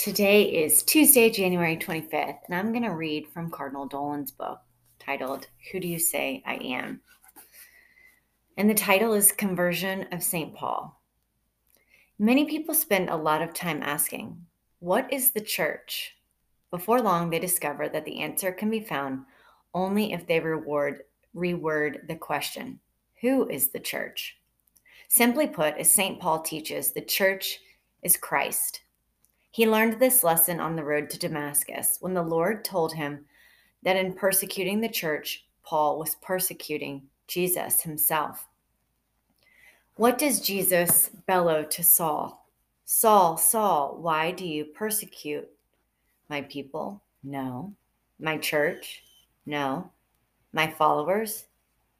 Today is Tuesday, January 25th, and I'm going to read from Cardinal Dolan's book titled, Who Do You Say I Am? And the title is Conversion of St. Paul. Many people spend a lot of time asking, What is the church? Before long, they discover that the answer can be found only if they reward, reword the question, Who is the church? Simply put, as St. Paul teaches, the church is Christ. He learned this lesson on the road to Damascus when the Lord told him that in persecuting the church, Paul was persecuting Jesus himself. What does Jesus bellow to Saul? Saul, Saul, why do you persecute my people? No. My church? No. My followers?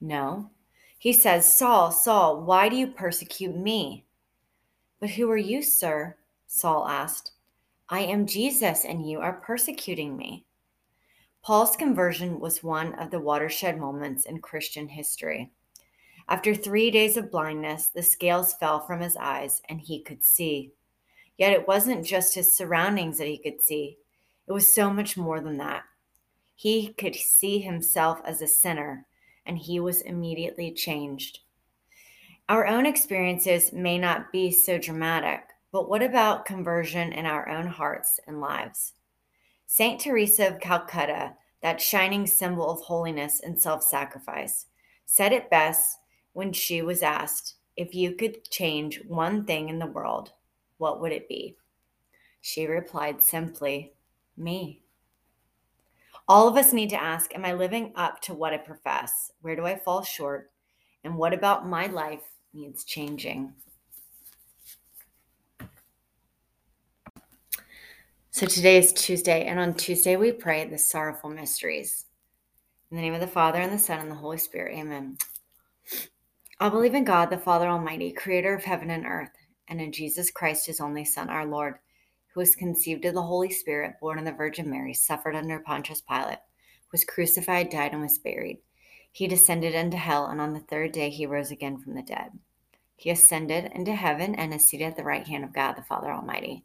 No. He says, Saul, Saul, why do you persecute me? But who are you, sir? Saul asked. I am Jesus, and you are persecuting me. Paul's conversion was one of the watershed moments in Christian history. After three days of blindness, the scales fell from his eyes and he could see. Yet it wasn't just his surroundings that he could see, it was so much more than that. He could see himself as a sinner, and he was immediately changed. Our own experiences may not be so dramatic, but what about conversion in our own hearts and lives? St. Teresa of Calcutta, that shining symbol of holiness and self sacrifice, said it best when she was asked if you could change one thing in the world, what would it be? She replied simply, Me. All of us need to ask Am I living up to what I profess? Where do I fall short? And what about my life needs changing? So today is Tuesday, and on Tuesday we pray the sorrowful mysteries. In the name of the Father, and the Son, and the Holy Spirit, amen. I believe in God, the Father Almighty, creator of heaven and earth, and in Jesus Christ, his only Son, our Lord, who was conceived of the Holy Spirit, born of the Virgin Mary, suffered under Pontius Pilate, was crucified, died, and was buried. He descended into hell, and on the third day he rose again from the dead. He ascended into heaven and is seated at the right hand of God, the Father Almighty.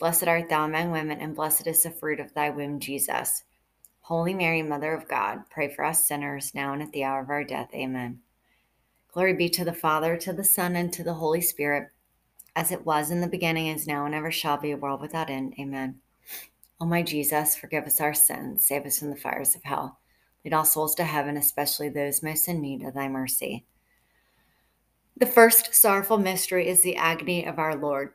Blessed art thou among women, and blessed is the fruit of thy womb, Jesus. Holy Mary, Mother of God, pray for us sinners, now and at the hour of our death. Amen. Glory be to the Father, to the Son, and to the Holy Spirit, as it was in the beginning, is now, and ever shall be, a world without end. Amen. O my Jesus, forgive us our sins, save us from the fires of hell. Lead all souls to heaven, especially those most in need of thy mercy. The first sorrowful mystery is the agony of our Lord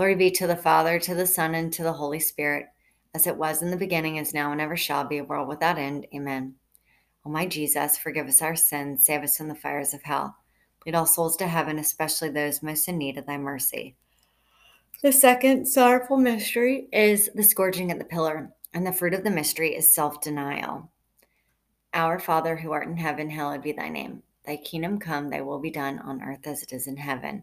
Glory be to the Father, to the Son, and to the Holy Spirit, as it was in the beginning, is now, and ever shall be, a world without end. Amen. O my Jesus, forgive us our sins, save us from the fires of hell. Lead all souls to heaven, especially those most in need of thy mercy. The second sorrowful mystery is the scourging at the pillar. And the fruit of the mystery is self denial. Our Father who art in heaven, hallowed be thy name. Thy kingdom come, thy will be done on earth as it is in heaven.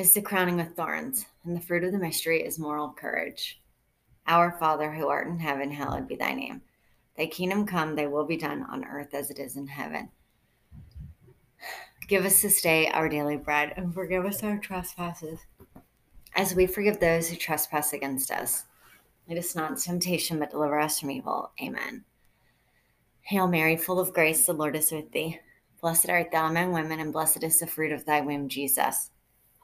is the crowning with thorns, and the fruit of the mystery is moral courage. Our Father, who art in heaven, hallowed be thy name. Thy kingdom come, thy will be done on earth as it is in heaven. Give us this day our daily bread, and forgive us our trespasses, as we forgive those who trespass against us Lead us not into temptation, but deliver us from evil. Amen. Hail Mary, full of grace, the Lord is with thee. Blessed art thou among women, and blessed is the fruit of thy womb, Jesus.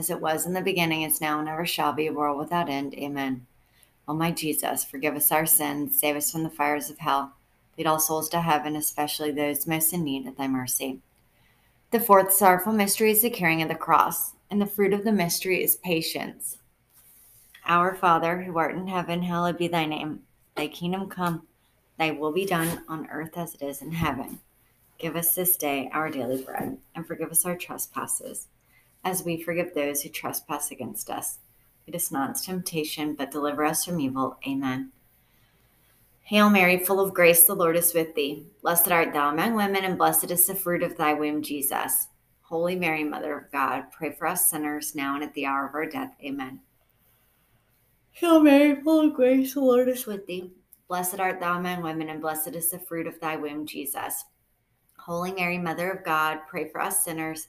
as it was in the beginning, is now, and ever shall be, a world without end. Amen. O my Jesus, forgive us our sins, save us from the fires of hell Lead all souls to heaven, especially those most in need of thy mercy. The fourth sorrowful mystery is the carrying of the cross, and the fruit of the mystery is patience. Our Father, who art in heaven, hallowed be thy name. Thy kingdom come, thy will be done on earth as it is in heaven. Give us this day our daily bread, and forgive us our trespasses, as we forgive those who trespass against us. Lead us not into temptation, but deliver us from evil. Amen. Hail Mary, full of grace, the Lord is with thee. Blessed art thou among women, and blessed is the fruit of thy womb, Jesus. Holy Mary, Mother of God, pray for us sinners now and at the hour of our death. Amen. Hail Mary, full of grace, the Lord is with thee. Blessed art thou among women, and blessed is the fruit of thy womb, Jesus. Holy Mary, Mother of God, pray for us sinners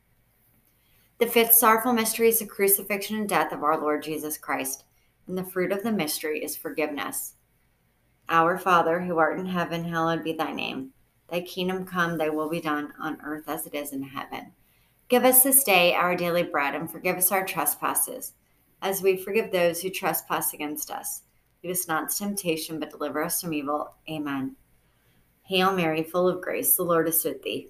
The fifth sorrowful mystery is the crucifixion and death of our Lord Jesus Christ, and the fruit of the mystery is forgiveness. Our Father, who art in heaven, hallowed be thy name. Thy kingdom come, thy will be done, on earth as it is in heaven. Give us this day our daily bread, and forgive us our trespasses, as we forgive those who trespass against us. Lead us not temptation, but deliver us from evil. Amen. Hail Mary, full of grace, the Lord is with thee.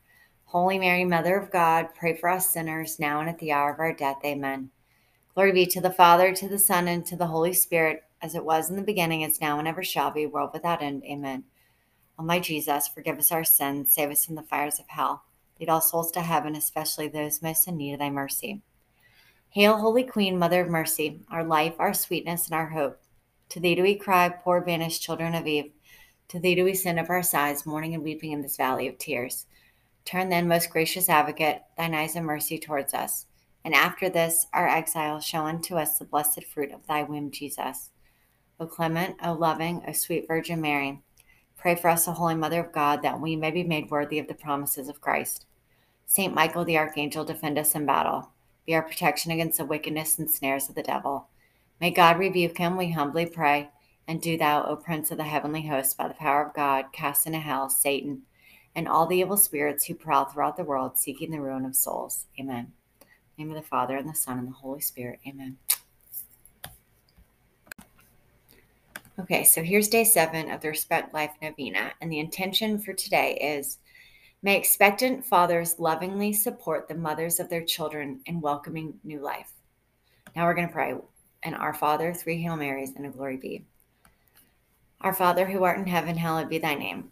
Holy Mary, Mother of God, pray for us sinners now and at the hour of our death. Amen. Glory be to the Father, to the Son, and to the Holy Spirit, as it was in the beginning, is now, and ever shall be, world without end. Amen. O my Jesus, forgive us our sins, save us from the fires of hell. Lead all souls to heaven, especially those most in need of thy mercy. Hail, Holy Queen, Mother of Mercy, our life, our sweetness, and our hope. To thee do we cry, poor banished children of Eve. To thee do we send up our sighs, mourning and weeping in this valley of tears. Turn then, most gracious advocate, thine eyes of mercy towards us. And after this, our exile, show unto us the blessed fruit of thy womb, Jesus. O clement, O loving, O sweet Virgin Mary, Pray for us, O Holy Mother of God, that we may be made worthy of the promises of Christ. Saint Michael the Archangel, defend us in battle. Be our protection against the wickedness and snares of the devil. May God rebuke him, we humbly pray. And do thou, O Prince of the heavenly host, by the power of God, cast into hell Satan and all the evil spirits who prowl throughout the world, seeking the ruin of souls. Amen. name of the Father, and the Son, and the Holy Spirit. Amen. Okay, so here's day seven of the Respect Life Novena, and the intention for today is May expectant fathers lovingly support the mothers of their children in welcoming new life. Now we're going to pray. And our Father, three Hail Marys, and a glory be. Our Father, who art in heaven, hallowed be thy name.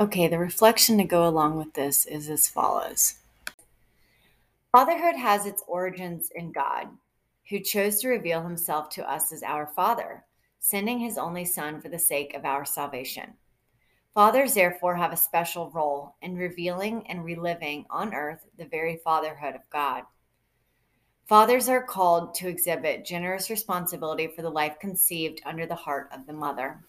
Okay, the reflection to go along with this is as follows Fatherhood has its origins in God, who chose to reveal himself to us as our Father, sending his only Son for the sake of our salvation. Fathers, therefore, have a special role in revealing and reliving on earth the very fatherhood of God. Fathers are called to exhibit generous responsibility for the life conceived under the heart of the mother.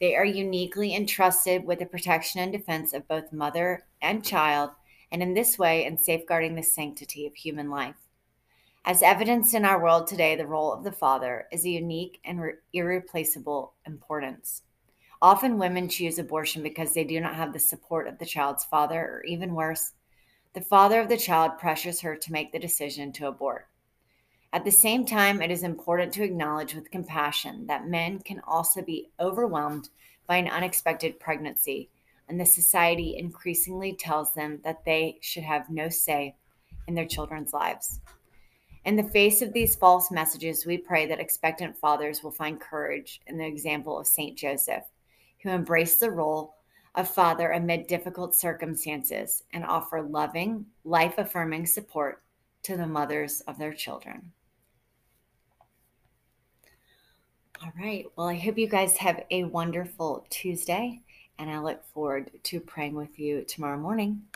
They are uniquely entrusted with the protection and defense of both mother and child, and in this way, in safeguarding the sanctity of human life. As evidenced in our world today, the role of the father is a unique and re- irreplaceable importance. Often women choose abortion because they do not have the support of the child's father, or even worse, the father of the child pressures her to make the decision to abort. At the same time, it is important to acknowledge with compassion that men can also be overwhelmed by an unexpected pregnancy, and the society increasingly tells them that they should have no say in their children's lives. In the face of these false messages, we pray that expectant fathers will find courage in the example of St. Joseph, who embraced the role of father amid difficult circumstances and offer loving, life affirming support to the mothers of their children. All right. Well, I hope you guys have a wonderful Tuesday, and I look forward to praying with you tomorrow morning.